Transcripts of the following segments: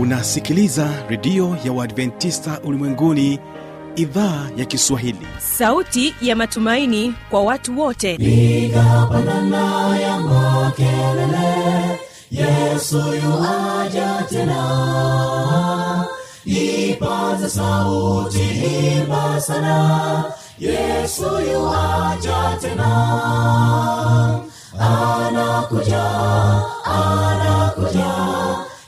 unasikiliza redio ya uadventista ulimwenguni idhaa ya kiswahili. Sauti ya matumaini kwa watu wote. Piga pandana ya makelele yesu yuaja tena. Ipaze sauti imba sana yesu yuaja tena. Anakuja anakuja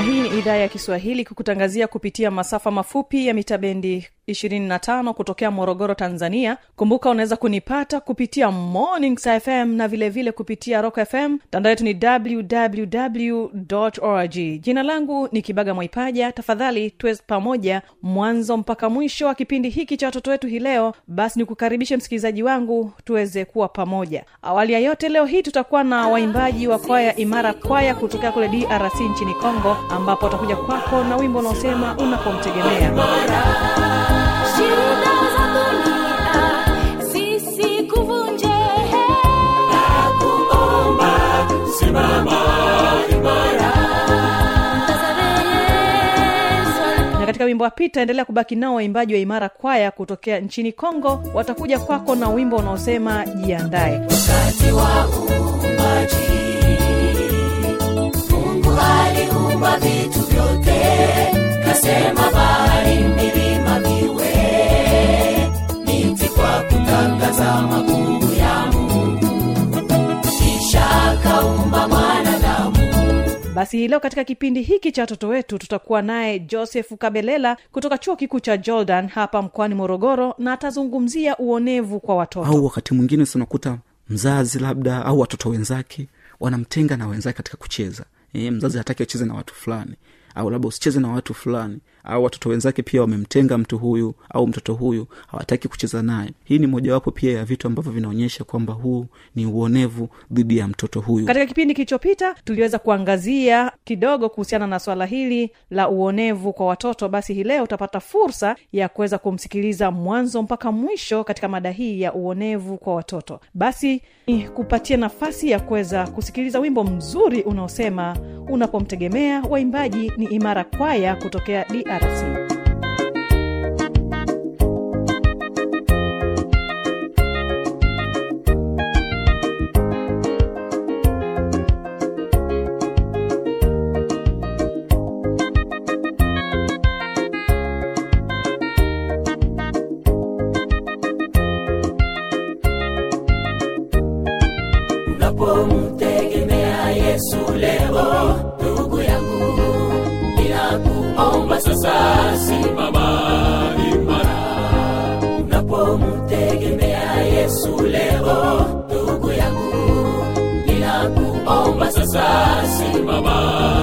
na hii ni idhaa ya kiswahili kukutangazia kupitia masafa mafupi ya mita bendi 25 kutokea morogoro tanzania. Kumbuka unaweza kunipata kupitia mornings fm na vilevile vile kupitia rock fm mtandao yetu ni www org. Jina langu ni kibaga mwaipaja. Tafadhali tuwe pamoja mwanzo mpaka mwisho wa kipindi hiki cha watoto wetu hii leo. Basi nikukaribishe msikilizaji wangu tuweze kuwa pamoja. Awali ya yote leo hii tutakuwa na waimbaji wa kwaya imara kwaya kutokea kule drc nchini congo ambapo watakuja kwako na wimbo unaosema unapomtegemea katika wimbo wa pita endelea kubaki nao waimbaji wa imara kwaya kutokea nchini kongo. Watakuja kwako na wimbo unaosema jiandae. Wa uumbaji vitu vyote kasema bahari milima viwe miti kwa kutangaza makuu ya mungu. Kisha akaumba mwanadamu basi hii leo katika kipindi hiki cha watoto wetu tutakuwa naye joseph kabelela kutoka chuo kikuu cha jordan hapa mkoani morogoro na atazungumzia uonevu kwa watoto. Au wakati mwingine unakuta mzazi labda au watoto wenzake wanamtenga na wenzake katika kucheza. E, mzazi hataki acheze na watu fulani. Au labda usicheze na watu fulani au watoto wenzake pia wamemtenga mtu huyu au mtoto huyu hawataki kucheza naye. Hii ni mojawapo pia ya vitu ambavyo vinaonyesha kwamba huu ni uonevu dhidi ya mtoto huyu. Katika kipindi kilichopita tuliweza kuangazia kidogo kuhusiana na swala hili la uonevu kwa watoto. Basi hii leo utapata fursa ya kuweza kumsikiliza mwanzo mpaka mwisho katika mada hii ya uonevu kwa watoto. Basi ni kupatia nafasi ya kuweza kusikiliza wimbo mzuri unaosema unapomtegemea waimbaji ni imara kwaya kutokea unapomtegemea ninakuomba sasa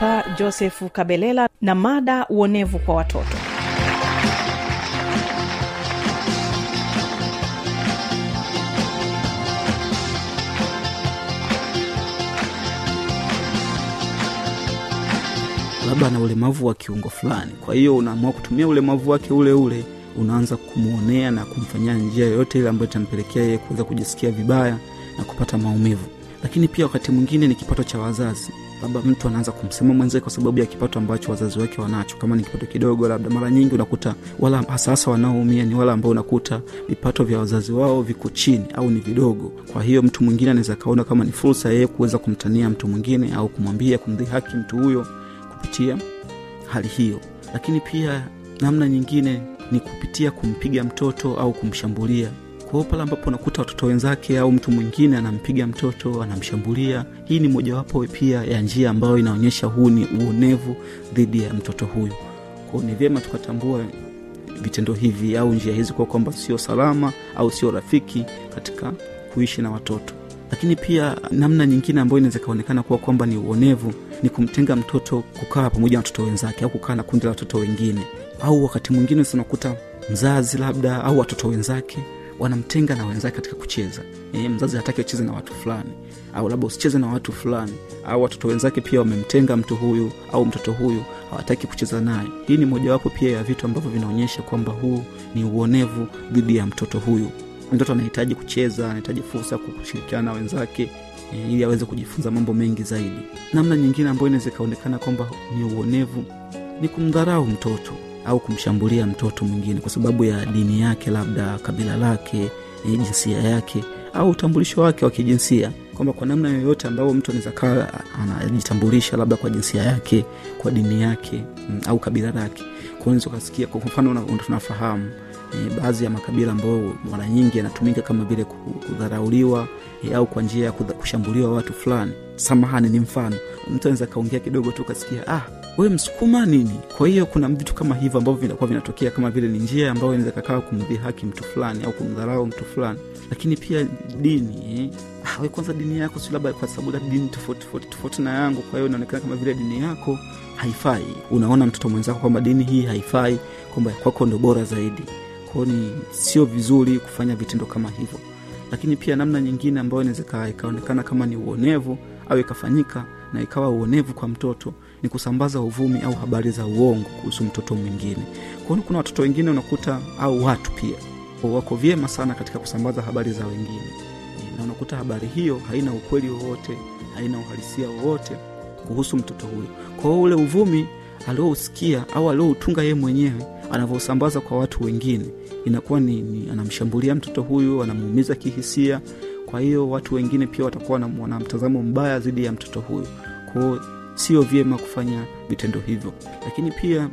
hapa josefu kabelela na mada uonevu kwa watoto. Labda ana ulemavu wa kiungo fulani. Kwa hiyo unaamua kutumia ulemavu wake ule ule unaanza kumwonea na kumfanyia njia yoyote ile ambayo itampelekea yeye kuweza kujisikia vibaya na kupata maumivu. Lakini pia wakati mwingine ni kipato cha wazazi labda mtu anaanza kumsema mwenzee kwa sababu ya kipato ambacho wazazi wake wanacho. Kama ni kipato kidogo labda mara nyingi unakuta wala hasa hasa wanaoumia ni wale ambao unakuta vipato vya wazazi wao viko chini au ni vidogo. Kwa hiyo mtu mwingine anaweza kaona kama ni fursa yeye kuweza kumtania mtu mwingine au kumwambia kumdhihaki mtu huyo kupitia hali hiyo. Lakini pia namna nyingine ni kupitia kumpiga mtoto au kumshambulia kwa pale ambapo unakuta watoto wenzake au mtu mwingine anampiga mtoto anamshambulia. Hii ni mojawapo pia ya njia ambayo inaonyesha huu ni uonevu dhidi ya mtoto huyu. Kwao ni vyema tukatambua vitendo hivi au njia hizi kwa kwamba sio salama au sio rafiki katika kuishi na watoto. Lakini pia namna nyingine ambayo inaweza ikaonekana kuwa kwamba ni uonevu ni kumtenga mtoto kukaa pamoja na watoto wenzake au kukaa na kundi la watoto wengine. Au wakati mwingine unakuta mzazi labda au watoto wenzake wanamtenga na wenzake katika kucheza. E, mzazi hataki acheze na watu fulani. Au labda usicheze na watu fulani. Au watoto wenzake pia wamemtenga mtu huyu au mtoto huyu hawataki kucheza naye. Hii ni mojawapo pia ya vitu ambavyo vinaonyesha kwamba huu ni uonevu dhidi ya mtoto huyu. Mtoto anahitaji kucheza anahitaji fursa ya kushirikiana na wenzake e, ili aweze kujifunza mambo mengi zaidi. Namna nyingine ambayo inaweza ikaonekana kwamba ni uonevu ni kumdharau mtoto au kumshambulia mtoto mwingine kwa sababu ya dini yake labda kabila lake e, jinsia yake au utambulisho wake wa kijinsia. Kwamba kwa namna yoyote ambayo mtu anaweza kawa anajitambulisha labda kwa jinsia yake kwa dini yake m, au kabila lake. Kunaweza kwa mfano tunafahamu e, baadhi ya makabila ambayo mara nyingi yanatumika kama vile ku- kudharauliwa e, au kwa njia ya kushambuliwa watu fulani. Samahani ni mfano. Mtu anaweza kaongea kidogo tu ukasikia ah we msukuma nini? Kwa hiyo kuna vitu kama hivyo ambavyo vinakuwa vinatokea kama vile ni njia ambayo inaweza kakaa kumdhihaki mtu fulani au kumdharau mtu fulani. Lakini pia dini eh? ah, kwanza dini yako si labda kwa sababu dini tofauti tofauti na yangu kwa hiyo inaonekana kama vile dini yako haifai. Unaona mtoto mwenzako kwamba dini hii haifai kwamba kwako ndo bora zaidi. Kwao ni sio vizuri kufanya vitendo kama hivyo. Lakini pia namna nyingine ambayo inaweza ikaonekana kama ni uonevu au ikafanyika na ikawa uonevu kwa mtoto ni kusambaza uvumi au habari za uongo kuhusu mtoto mwingine. Kwao kuna watoto wengine unakuta au watu pia wako vyema sana katika kusambaza habari za wengine. Na unakuta habari hiyo haina ukweli wowote haina uhalisia wowote kuhusu mtoto huyo. Kwa ule uvumi aliousikia au alioutunga yeye mwenyewe anavyosambaza kwa watu wengine inakuwa ni, ni anamshambulia mtoto huyu anamuumiza kihisia. Kwa hiyo watu wengine pia watakuwa na mtazamo mbaya dhidi ya mtoto huyu. Kwao sio vyema kufanya vitendo hivyo. Lakini pia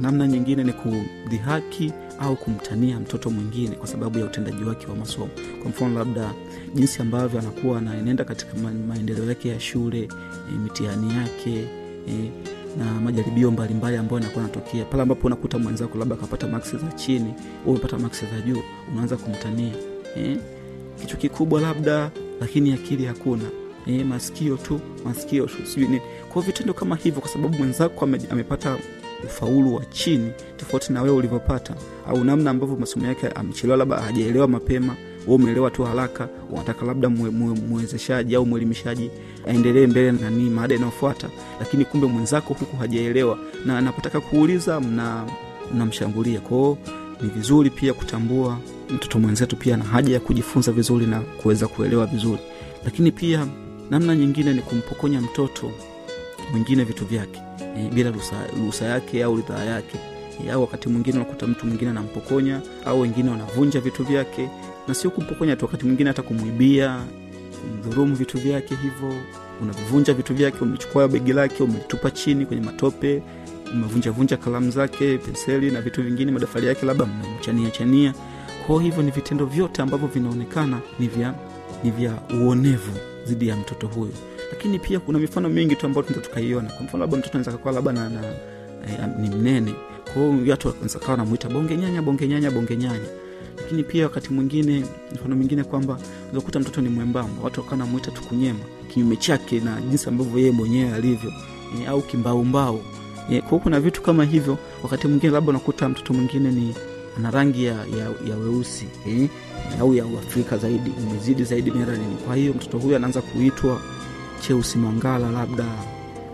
namna nyingine ni kudhihaki au kumtania mtoto mwingine kwa sababu ya utendaji wake wa masomo. Kwa mfano labda jinsi ambavyo anakuwa anaenenda katika maendeleo yake ya shule e, mitihani yake e, na majaribio mbalimbali ambayo anakuwa anatokea pale ambapo unakuta mwenzako labda akapata maksi za chini umepata maksi za juu unaanza kumtania. E, kichwa kikubwa labda lakini akili hakuna e, masikio tu masikio tu sijui nini kwa vitendo kama hivyo kwa sababu mwenzako amepata ufaulu wa chini tofauti na wewe ulivyopata au namna ambavyo masomo yake amechelewa labda hajaelewa mapema we umeelewa tu haraka unataka labda mwezeshaji mwe- au mwelimishaji aendelee mbele nanii maada inayofuata lakini kumbe mwenzako huku hajaelewa na anapotaka kuuliza mna kwao ni vizuri pia kutambua mtoto mwenzetu pia na haja ya kujifunza vizuri na kuweza kuelewa vizuri. Lakini pia namna nyingine ni kumpokonya mtoto mwingine vitu vyake e, bila ruhusa- yake au ridhaa yake. E, au wakati mwingine unakuta mtu mwingine anampokonya au wengine wanavunja vitu vyake. Na sio kumpokonya tu wakati mwingine hata kumwibia kumdhurumu vitu vyake hivyo. Unavunja vitu vyake umechukua begi lake umetupa chini kwenye matope umevunjavunja kalamu zake penseli na vitu vingine madafari yake labda mmemchania chania. Hivyo ni vitendo vyote ambavyo vinaonekana ni vya uonevu dhidi ya mtoto huyo lakini pia kuna mifano mingi tu ambayo tunaweza tukaiona. Kwa mfano labda mtoto anaweza labda na, na eh, ni mnene. Kwao watu wanaweza kawa bonge nyanya bonge nyanya bonge nyanya. Lakini pia wakati mwingine mfano mwingine kwamba unakuta mtoto ni mwembamba. Watu wakawa namwita tukunyema kinyume chake na jinsi ambavyo yeye mwenyewe alivyo. E, au kimbaumbau e, kwao kuna vitu kama hivyo. Wakati mwingine labda unakuta mtoto mwingine ni ana rangi ya, ya, ya weusi eh, au ya uafrika zaidi imezidi zaidi melanin kwa hiyo mtoto huyu anaanza kuitwa cheusi mangala labda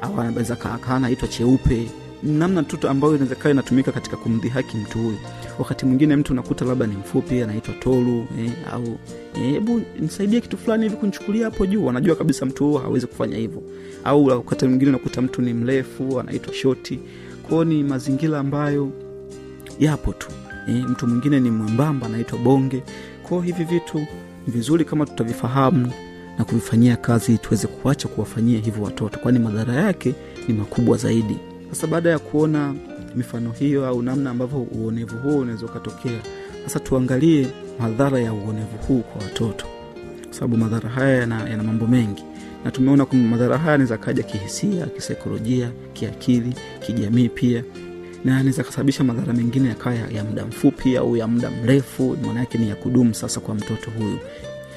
au anaweza anaitwa cheupe. Namna tu ambayo inaweza inatumika katika kumdhihaki mtu huyu. Wakati mwingine mtu unakuta labda ni mfupi anaitwa tolu eh, au hebu eh, nisaidie kitu fulani hivi kunichukulia hapo juu. Anajua kabisa mtu huo hawezi kufanya hivyo. Au wakati mwingine unakuta mtu ni mrefu anaitwa shoti. Kwao ni mazingira ambayo yapo tu e, mtu mwingine ni mwembamba anaitwa bonge. Kwao hivi vitu ni vizuri kama tutavifahamu na kuvifanyia kazi tuweze kuacha kuwafanyia hivyo watoto kwani madhara yake ni makubwa zaidi. Sasa baada ya kuona mifano hiyo au namna ambavyo uonevu huo unaweza ukatokea sasa tuangalie madhara ya uonevu huu kwa watoto. Kwa sababu madhara haya yana, yana mambo mengi. Na tumeona kwamba madhara haya anaweza kaja kihisia kisaikolojia kiakili kijamii pia na anaweza kasababisha madhara mengine yakawa ya, ya muda mfupi au ya muda mrefu maana yake ni ya kudumu sasa kwa mtoto huyu.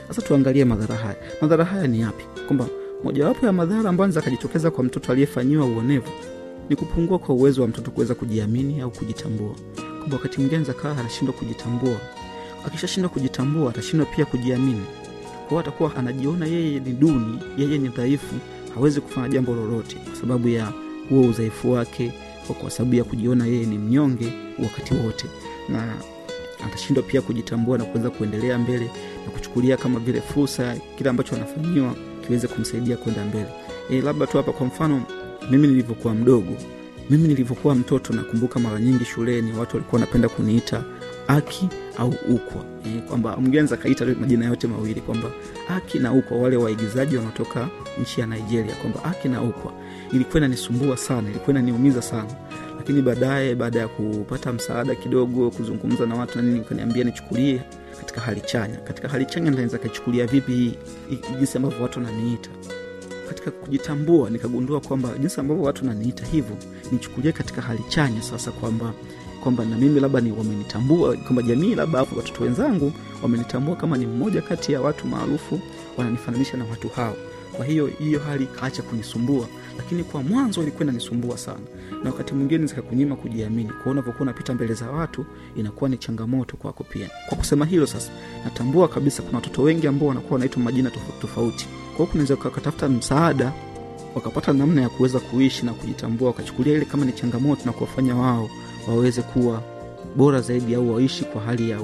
Sasa tuangalie madhara haya. Madhara haya ni yapi? Kwamba mojawapo ya madhara ambayo anaweza akajitokeza kwa mtoto aliyefanyiwa uonevu ni kupungua kwa uwezo wa mtoto kuweza kujiamini au kujitambua. Kwamba wakati mwingine anaweza kawa anashindwa kujitambua. Akishashindwa kujitambua atashindwa pia kujiamini. Kwao atakuwa anajiona yeye ni duni yeye ni dhaifu hawezi kufanya jambo lolote kwa sababu ya huo udhaifu wake kwa, sababu ya kujiona yeye ni mnyonge wakati wote. Na atashindwa pia kujitambua na kuweza kuendelea mbele na kuchukulia kama vile fursa kile ambacho anafanyiwa kiweze kumsaidia kwenda mbele. E, labda tu hapa kwa mfano mimi nilivyokuwa mdogo mimi nilivyokuwa mtoto nakumbuka mara nyingi shuleni watu walikuwa wanapenda kuniita aki au ukwa. E, kwamba mgeni akaita majina yote mawili kwamba aki na ukwa wale waigizaji wanaotoka nchi ya nigeria kwamba aki na ukwa ilikuwa inanisumbua sana ilikuwa inaniumiza sana. Lakini baadaye baada ya kupata msaada kidogo kuzungumza na watu na nini kaniambia nichukulie katika hali chanya. Katika hali chanya naweza kaichukulia vipi jinsi ambavyo watu wananiita. Katika kujitambua nikagundua kwamba jinsi ambavyo watu wananiita hivyo nichukulie katika hali chanya sasa kwamba kwamba na mimi labda ni wamenitambua kwamba jamii labda au watoto wenzangu wamenitambua kama ni mmoja kati ya watu maarufu wananifananisha na watu hao. Kwa hiyo hiyo hali kaacha kunisumbua lakini kwa mwanzo ilikuwa inanisumbua sana. Na wakati mwingine zikakunyima kujiamini kwao unavyokuwa unapita mbele za watu inakuwa ni changamoto kwako pia. Kwa kusema hilo sasa natambua kabisa kuna watoto wengi ambao wanakuwa wanaitwa majina tofauti. Tofauti kwao kunaweza wakatafuta msaada wakapata namna ya kuweza kuishi na kujitambua wakachukulia ile kama ni changamoto na kuwafanya wao waweze kuwa bora zaidi au waishi kwa hali ya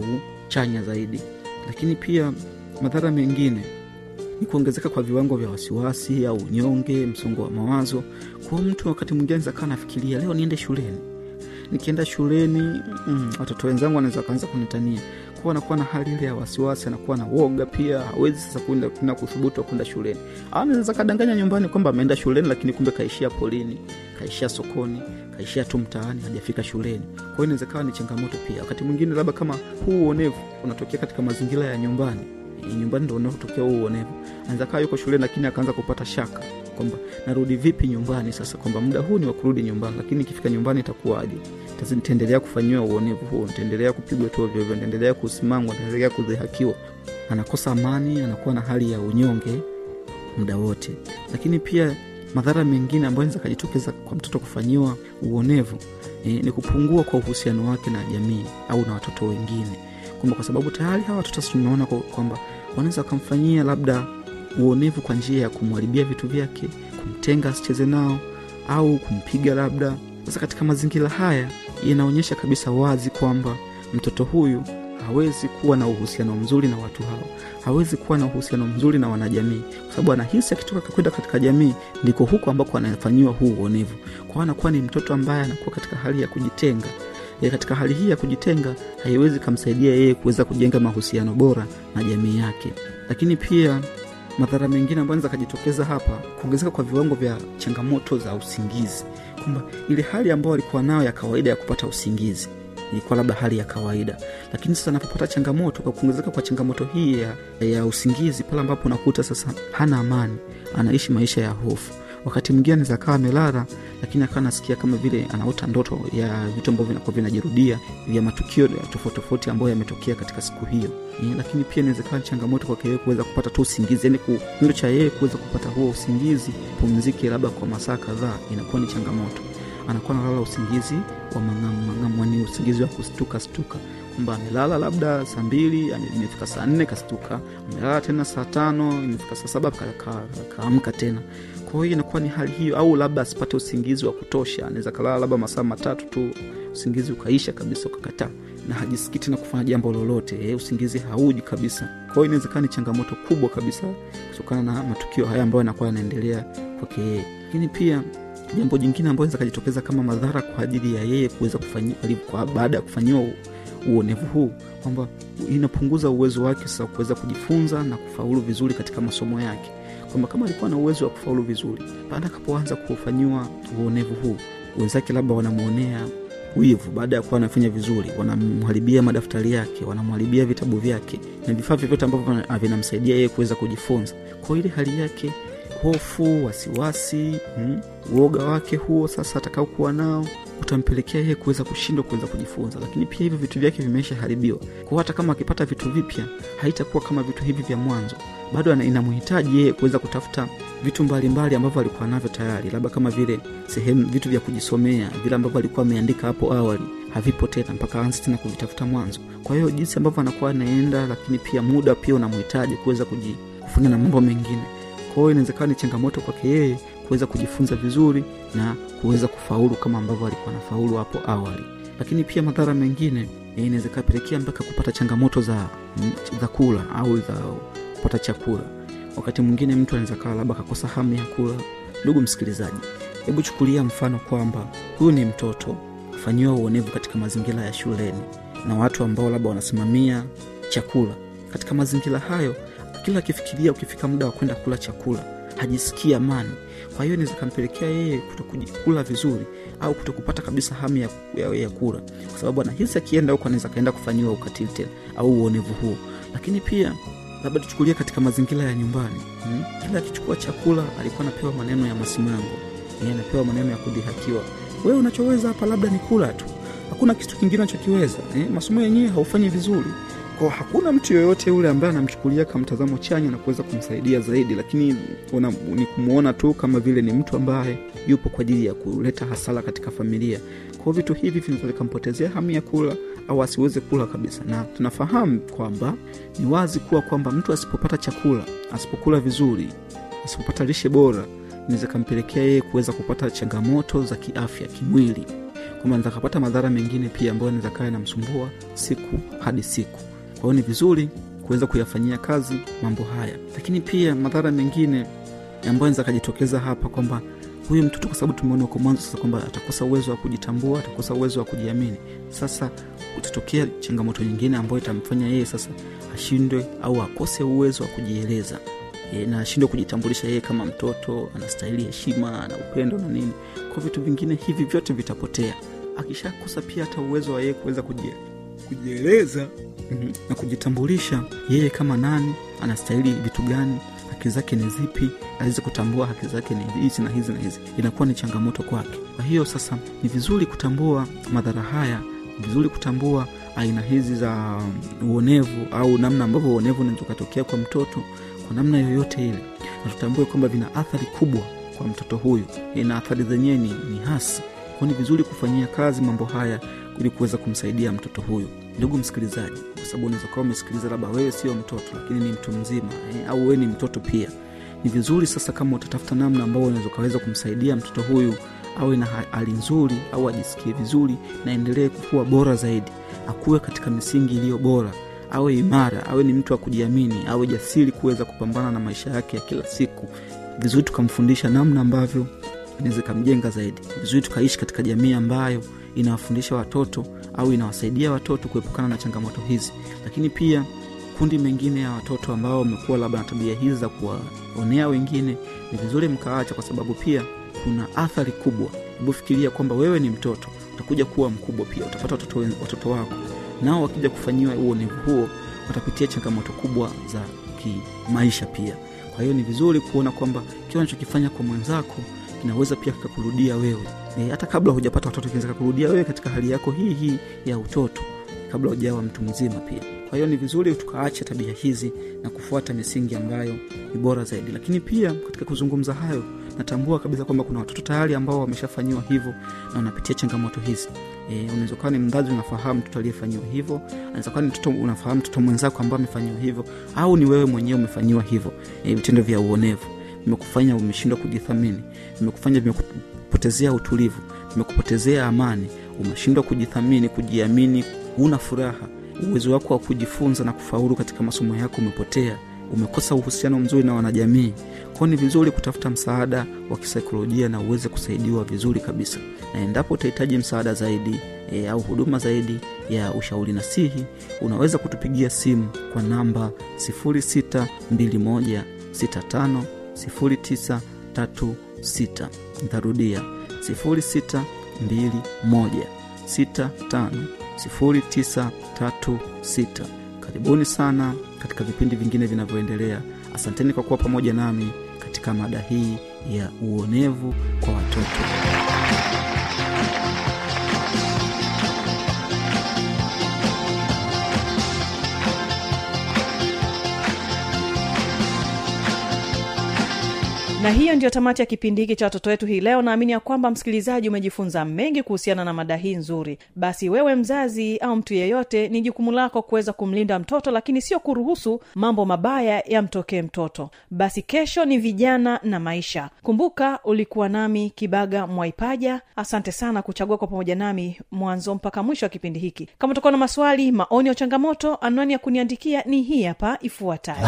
uchanya zaidi. Lakini pia madhara mengine ni kuongezeka kwa viwango vya wasiwasi au unyonge msongo wa mawazo. Kwa mtu wakati mwingine zakaa nafikiria leo niende shuleni. Nikienda shuleni mm, wenzangu wanaweza wakaanza kunitania. Kwa anakuwa na hali ile ya wasiwasi anakuwa na woga pia hawezi sasa kuna kuthubutu kwenda shuleni. Anaweza kadanganya nyumbani kwamba ameenda shuleni lakini kumbe kaishia polini kaishia sokoni kaishia tu mtaani hajafika shuleni. Kwa hiyo inaweza kawa ni changamoto pia. Wakati mwingine labda kama huu uonevu unatokea katika mazingira ya nyumbani nyumbani ndo unaotokea huu uonevu anaweza kaa yuko shuleni lakini akaanza kupata shaka kwamba narudi vipi nyumbani sasa kwamba muda huu ni wa kurudi nyumbani lakini ikifika nyumbani itakuwaje? Nitaendelea kufanyiwa uonevu huo nitaendelea kupigwa tu nitaendelea kusimangwa nitaendelea kudhihakiwa. Anakosa amani anakuwa na hali ya unyonge muda wote. Lakini pia madhara mengine ambayo naeza kajitokeza kwa mtoto kufanyiwa uonevu e, ni kupungua kwa uhusiano wake na jamii au na watoto wengine kwamba kwa sababu tayari hawa watoto tumeona kwamba wanaweza wakamfanyia labda uonevu kwa njia ya kumharibia vitu vyake kumtenga asicheze nao au kumpiga labda. Sasa katika mazingira haya yanaonyesha kabisa wazi kwamba mtoto huyu hawezi kuwa na uhusiano mzuri na watu hao. Hawezi kuwa na uhusiano mzuri na wanajamii. Kwa sababu anahisi akitoka kwenda katika jamii ndiko huko ambako anafanyiwa huu uonevu. Kwao anakuwa ni mtoto ambaye anakuwa katika hali ya kujitenga e, katika hali hii ya kujitenga haiwezi kamsaidia yeye kuweza kujenga mahusiano bora na jamii yake. Lakini pia madhara mengine ambayo akajitokeza hapa kuongezeka kwa viwango vya changamoto za usingizi. Kwamba ile hali ambayo alikuwa nayo ya kawaida ya kupata usingizi ilikuwa labda hali ya kawaida. Lakini sasa anapopata changamoto kwa kuongezeka kwa changamoto hii ya, ya usingizi pale ambapo unakuta sasa hana amani anaishi maisha ya hofu wakati mwingine anaweza akawa amelala lakini akawa anasikia kama vile anaota ndoto ya vitu ambavyo vinakuwa vinajirudia vya matukio tofauti tofauti ambayo yametokea katika siku hiyo. E, lakini pia inaweza kawa changamoto kwake yeye kuweza kupata tu usingizi yani kitendo cha yeye kuweza kupata huo usingizi pumzike labda kwa masaa kadhaa inakuwa ni changamoto. Anakuwa analala usingizi wa mangamu mangamu ni usingizi wa kustuka stuka. Kwamba amelala labda saa mbili imefika saa nne kastuka. Amelala tena saa tano imefika saa saba ka- ka- kaamka tena kwa hiyo inakuwa ni hali hiyo. Au labda asipate usingizi wa kutosha anaweza kalala labda masaa matatu tu usingizi ukaisha kabisa ukakataa na hajisikii tena kufanya jambo lolote. Eh, usingizi hauji kabisa. Kwa hiyo inawezekana ni changamoto kubwa kabisa kutokana na matukio haya ambayo yanakuwa yanaendelea kwake yeye. Lakini pia jambo jingine ambayo inaweza kajitokeza kama madhara kwa ajili ya yeye kuweza kufanyiwa baada ya kufanyiwa uonevu huu kwamba inapunguza uwezo wake sasa kuweza kujifunza na kufaulu vizuri katika masomo yake kwamba kama alikuwa na uwezo wa kufaulu vizuri baada akapoanza kufanyiwa uonevu huu wenzake labda wanamwonea wivu baada ya kuwa anafanya vizuri wanamharibia madaftari yake wanamharibia vitabu vyake na vifaa vyovyote ambavyo vinamsaidia yeye kuweza kujifunza. Kwa ile hali yake hofu wasiwasi mm, uoga wake huo sasa atakaokuwa nao utampelekea yeye kuweza kushindwa kuweza kujifunza. Lakini pia hivyo vitu vyake vimeisha haribiwa. Kwao hata kama akipata vitu vipya haitakuwa kama vitu hivi vya mwanzo bado inamhitaji yeye kuweza kutafuta vitu mbalimbali ambavyo alikuwa navyo tayari labda kama vile sehemu vitu vya kujisomea vile ambavyo alikuwa ameandika hapo awali havipo tena mpaka aanze tena kuvitafuta mwanzo. Kwa hiyo jinsi ambavyo anakuwa anaenda lakini pia muda pia unamhitaji kuweza kuji- na mambo mengine. Kwa hiyo inawezekana ni changamoto kwake yeye kuweza kujifunza vizuri na kuweza kufaulu kama ambavyo alikuwa anafaulu hapo awali. Lakini pia madhara mengine inaweza ikapelekea mpaka kupata changamoto za, za kula au za kupata chakula. Wakati mwingine mtu anaweza kawa labda akakosa hamu ya kula. Ndugu msikilizaji hebu chukulia mfano kwamba huyu ni mtoto fanyiwa uonevu katika mazingira ya shuleni na watu ambao labda wanasimamia chakula. Katika mazingira hayo kila akifikiria ukifika muda wa kwenda kula chakula hajisikii amani. Kwa hiyo inaweza kampelekea yeye kutokula vizuri au kutokupata kabisa hamu ya, ya, ya kula. Kwa sababu anahisi akienda huko anaweza kaenda kufanyiwa ukatili tena au uonevu huo. Lakini pia labda tuchukulie katika mazingira ya nyumbani. Hmm? kila akichukua chakula alikuwa anapewa maneno ya masimango Yeye anapewa maneno ya kudhihakiwa. Wewe unachoweza hapa labda ni kula tu. Hakuna kitu kingine anachokiweza eh? masomo yenyewe haufanyi vizuri. Kwa hakuna mtu yoyote yule ambaye anamchukulia kama mtazamo chanya na kuweza kumsaidia zaidi lakini una, ni kumwona tu kama vile ni mtu ambaye yupo kwa ajili ya kuleta hasara katika familia. Kwao vitu hivi vinaweza vikampotezea hamu ya kula au asiweze kula kabisa. Na tunafahamu kwamba ni wazi kuwa kwamba mtu asipopata chakula asipokula vizuri asipopata lishe bora inaweza kampelekea yeye kuweza kupata changamoto za kiafya kimwili. Kwamba anaweza kapata madhara mengine pia ambayo naweza kaa yanamsumbua siku hadi siku. Kwa ni vizuri kuweza kuyafanyia kazi mambo haya. Lakini pia madhara mengine ambayo anaweza kajitokeza hapa kwamba huyu mtoto kwa sababu tumeona uko mwanzo sasa kwamba atakosa uwezo wa kujitambua atakosa uwezo wa kujiamini. Sasa kutatokea changamoto nyingine ambayo itamfanya yeye sasa ashindwe au akose uwezo wa kujieleza. E, na ashindwe kujitambulisha yeye kama mtoto anastahili heshima na upendo na nini. Kwa vitu vingine hivi vyote vitapotea. Akishakosa pia hata uwezo wa yeye kuweza kujie, kujieleza mm-hmm. na kujitambulisha yeye kama nani anastahili vitu gani haki zake ni zipi aweze kutambua haki zake ni hizi na hizi na hizi. Inakuwa ni changamoto kwake. Kwa hiyo sasa ni vizuri kutambua madhara haya ni vizuri kutambua aina hizi za uonevu au namna ambavyo uonevu unaweza ukatokea kwa mtoto kwa namna yoyote ile. Na tutambue kwamba vina athari kubwa kwa mtoto huyu. Na athari zenyewe ni, ni hasi. Kwao ni vizuri kufanyia kazi mambo haya ili kuweza kumsaidia mtoto huyu ndugu msikilizaji kwa sababu unaweza kuwa umesikiliza labda wewe sio mtoto lakini ni mtu mzima eh, au wewe ni mtoto pia. Ni vizuri sasa kama utatafuta namna ambao unaweza ukaweza kumsaidia mtoto huyu awe na hali nzuri au ajisikie vizuri na endelee kukua bora zaidi akuwe katika misingi iliyo bora awe imara awe ni mtu wa kujiamini awe jasiri kuweza kupambana na maisha yake ya kila siku. Vizuri tukamfundisha namna ambavyo inaweza ikamjenga zaidi. Vizuri tukaishi katika jamii ambayo inawafundisha watoto au inawasaidia watoto kuepukana na changamoto hizi. Lakini pia kundi mengine ya watoto ambao wamekuwa labda na tabia hizi za kuwaonea wengine ni vizuri mkaacha kwa sababu pia kuna athari kubwa. Hebu kwamba wewe ni mtoto utakuja kuwa mkubwa pia utapata watoto, watoto wako. Nao wakija kufanyiwa uonevu huo watapitia changamoto kubwa za kimaisha pia. Kwa hiyo ni vizuri kuona kwamba kile unachokifanya kwa mwenzako kinaweza pia kikakurudia wewe e, hata kabla hujapata watoto kinaweza kurudia wewe katika hali yako hii hii ya utoto kabla hujawa mtu mzima pia. Kwa hiyo ni vizuri tukaacha tabia hizi na kufuata misingi ambayo ni bora zaidi. Lakini pia katika kuzungumza hayo natambua kabisa kwamba kuna watoto tayari ambao wameshafanyiwa hivyo na wanapitia changamoto hizi. E, unaweza kuwa ni mzazi unafahamu mtoto aliyefanyiwa hivyo anaweza kuwa ni mtoto unafahamu mtoto mwenzako ambao amefanyiwa hivyo au ni wewe mwenyewe umefanyiwa hivyo. E, vya uonevu. Vimekufanya umeshindwa kujithamini. Vimekufanya vimekupotezea utulivu vimekupotezea amani. Umeshindwa kujithamini kujiamini huna furaha. Uwezo wako wa kujifunza na kufaulu katika masomo yako umepotea. Umekosa uhusiano mzuri na wanajamii. Kwao ni vizuri kutafuta msaada wa kisaikolojia na uweze kusaidiwa vizuri kabisa. Na endapo utahitaji msaada zaidi e, au huduma zaidi ya ushauri nasihi unaweza kutupigia simu kwa namba 0621650936 ntarudia 0621650936 karibuni sana katika vipindi vingine vinavyoendelea. Asanteni kwa kuwa pamoja nami katika mada hii ya uonevu kwa watoto na hiyo ndiyo tamati ya kipindi hiki cha watoto wetu hii leo. Naamini ya kwamba msikilizaji umejifunza mengi kuhusiana na mada hii nzuri. Basi wewe mzazi au mtu yeyote ni jukumu lako kuweza kumlinda mtoto lakini sio kuruhusu mambo mabaya yamtokee mtoto. Basi kesho ni vijana na maisha. Kumbuka ulikuwa nami kibaga mwaipaja. Asante sana kuchagua kwa pamoja nami mwanzo mpaka mwisho wa kipindi hiki. Kama utakuwa na maswali maoni ya changamoto anwani ya kuniandikia ni hii hapa ifuatayo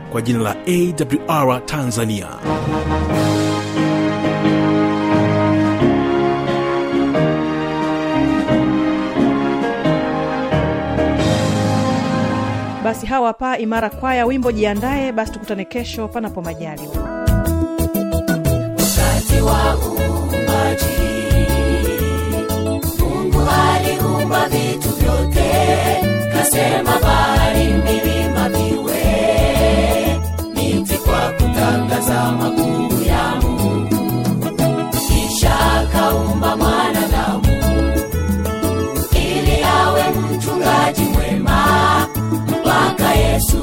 kwa jina la awr tanzania. Basi hawa hapa imara kwaya wimbo jiandaye basi tukutane kesho panapo majaliwa wakati wa uumbaji mungu aliumba vitu vyote kasema bahari makuu ya mungu kisha akaumba ili awe mchungaji mpaka yesu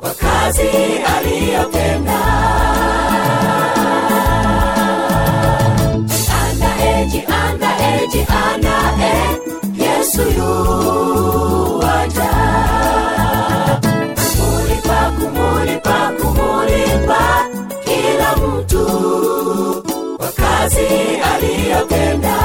kwa kazi aliyotenda jiandae jiandae jiandae yesu yuwaja kumulipa kumulipa kumulipa kila mtu. Kwa kazi aliyotenda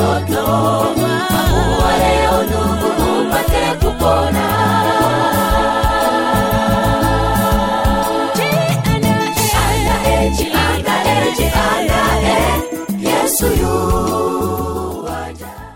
wa kushoto. Akuwa leo ndugu upate kupona. Yesu yu